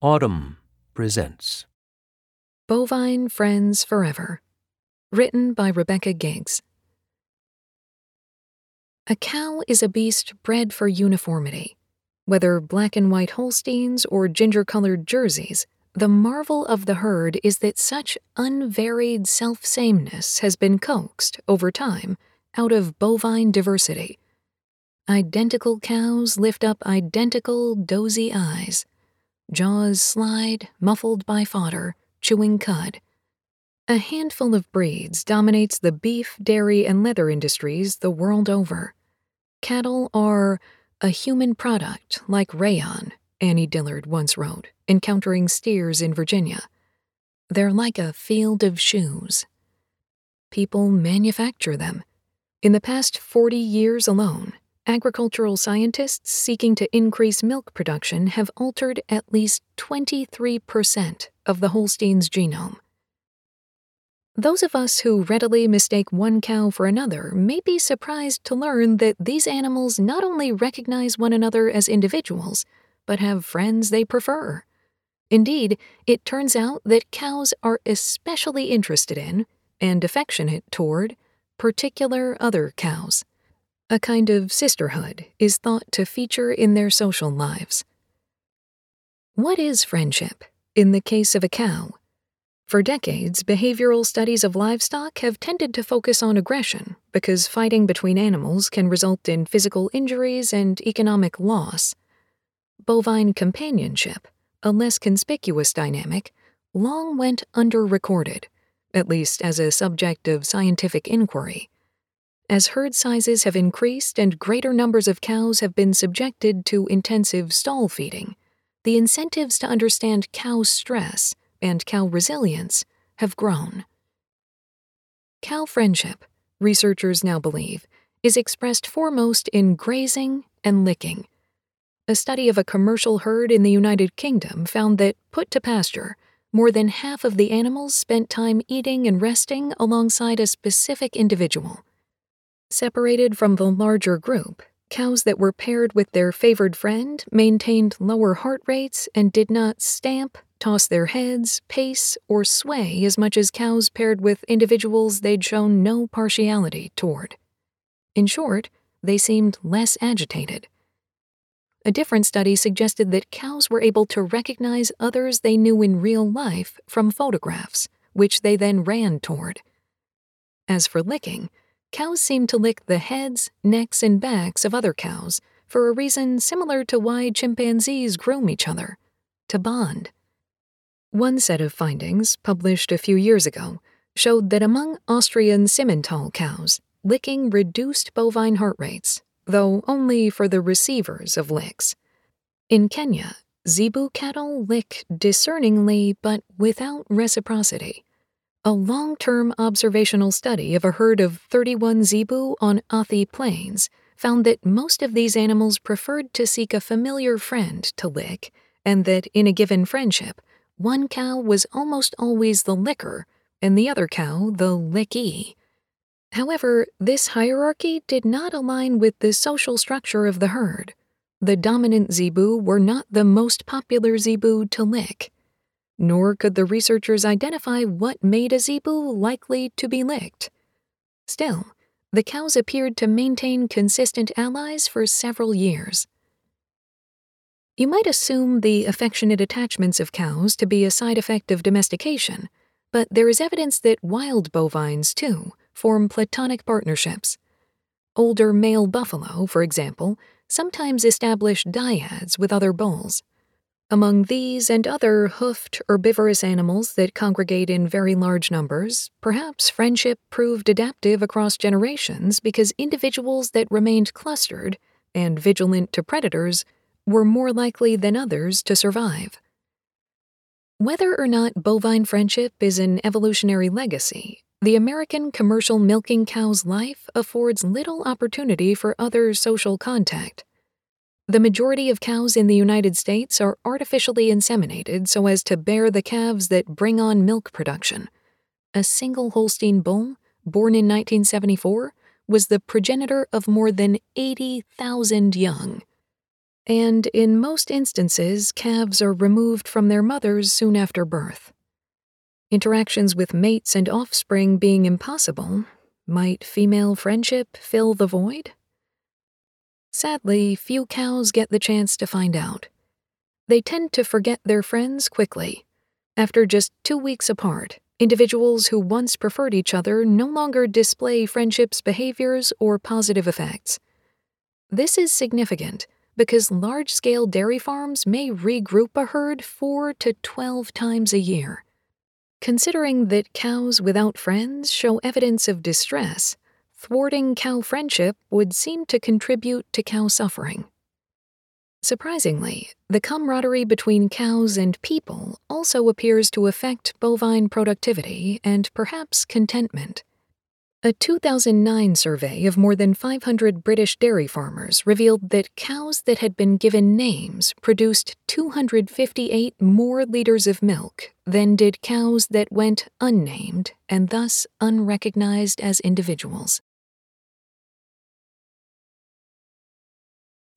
Audm presents Bovine Friends Forever. Written by Rebecca Giggs. A cow is a beast bred for uniformity. Whether black and white Holsteins or ginger colored Jerseys, the marvel of the herd is that such unvaried self sameness has been coaxed, over time, out of bovine diversity. Identical cows lift up identical dozy eyes. Jaws slide, muffled by fodder, chewing cud. A handful of breeds dominates the beef, dairy, and leather industries the world over. Cattle are a human product like rayon, Annie Dillard once wrote, encountering steers in Virginia. They're like a field of shoes. People manufacture them. In the past 40 years alone, agricultural scientists seeking to increase milk production have altered at least 23% of the Holstein's genome. Those of us who readily mistake one cow for another may be surprised to learn that these animals not only recognize one another as individuals, but have friends they prefer. Indeed, it turns out that cows are especially interested in and affectionate toward particular other cows. A kind of sisterhood is thought to feature in their social lives. What is friendship in the case of a cow? For decades, behavioral studies of livestock have tended to focus on aggression because fighting between animals can result in physical injuries and economic loss. Bovine companionship, a less conspicuous dynamic, long went under recorded, at least as a subject of scientific inquiry. As herd sizes have increased and greater numbers of cows have been subjected to intensive stall feeding, the incentives to understand cow stress and cow resilience have grown. Cow friendship, researchers now believe, is expressed foremost in grazing and licking. A study of a commercial herd in the United Kingdom found that, put to pasture, more than half of the animals spent time eating and resting alongside a specific individual. Separated from the larger group, cows that were paired with their favored friend maintained lower heart rates and did not stamp, toss their heads, pace, or sway as much as cows paired with individuals they'd shown no partiality toward. In short, they seemed less agitated. A different study suggested that cows were able to recognize others they knew in real life from photographs, which they then ran toward. As for licking, cows seem to lick the heads, necks, and backs of other cows for a reason similar to why chimpanzees groom each other to bond. One set of findings, published a few years ago, showed that among Austrian Simmental cows, licking reduced bovine heart rates, though only for the receivers of licks. In Kenya, zebu cattle lick discerningly but without reciprocity. A long term observational study of a herd of 31 zebu on Athi Plains found that most of these animals preferred to seek a familiar friend to lick, and that in a given friendship, one cow was almost always the licker and the other cow the lickee. However, this hierarchy did not align with the social structure of the herd. The dominant zebu were not the most popular zebu to lick, nor could the researchers identify what made a zebu likely to be licked. Still, the cows appeared to maintain consistent allies for several years. You might assume the affectionate attachments of cows to be a side effect of domestication, but there is evidence that wild bovines, too, form platonic partnerships. Older male buffalo, for example, sometimes establish dyads with other bulls. Among these and other hoofed herbivorous animals that congregate in very large numbers, perhaps friendship proved adaptive across generations because individuals that remained clustered and vigilant to predators were more likely than others to survive. Whether or not bovine friendship is an evolutionary legacy, the American commercial milking cow's life affords little opportunity for other social contact. The majority of cows in the United States are artificially inseminated so as to bear the calves that bring on milk production. A single Holstein bull, born in 1974, was the progenitor of more than 80,000 young. and in most instances, calves are removed from their mothers soon after birth. Interactions with mates and offspring being impossible, might female friendship fill the void? Sadly, few cows get the chance to find out. They tend to forget their friends quickly. After just two weeks apart, individuals who once preferred each other no longer display friendship's behaviors or positive effects. This is significant because large scale dairy farms may regroup a herd 4 to 12 times a year. Considering that cows without friends show evidence of distress, thwarting cow friendship would seem to contribute to cow suffering. Surprisingly, the camaraderie between cows and people also appears to affect bovine productivity and perhaps contentment. A 2009 survey of more than 500 British dairy farmers revealed that cows that had been given names produced 258 more liters of milk than did cows that went unnamed and thus unrecognized as individuals.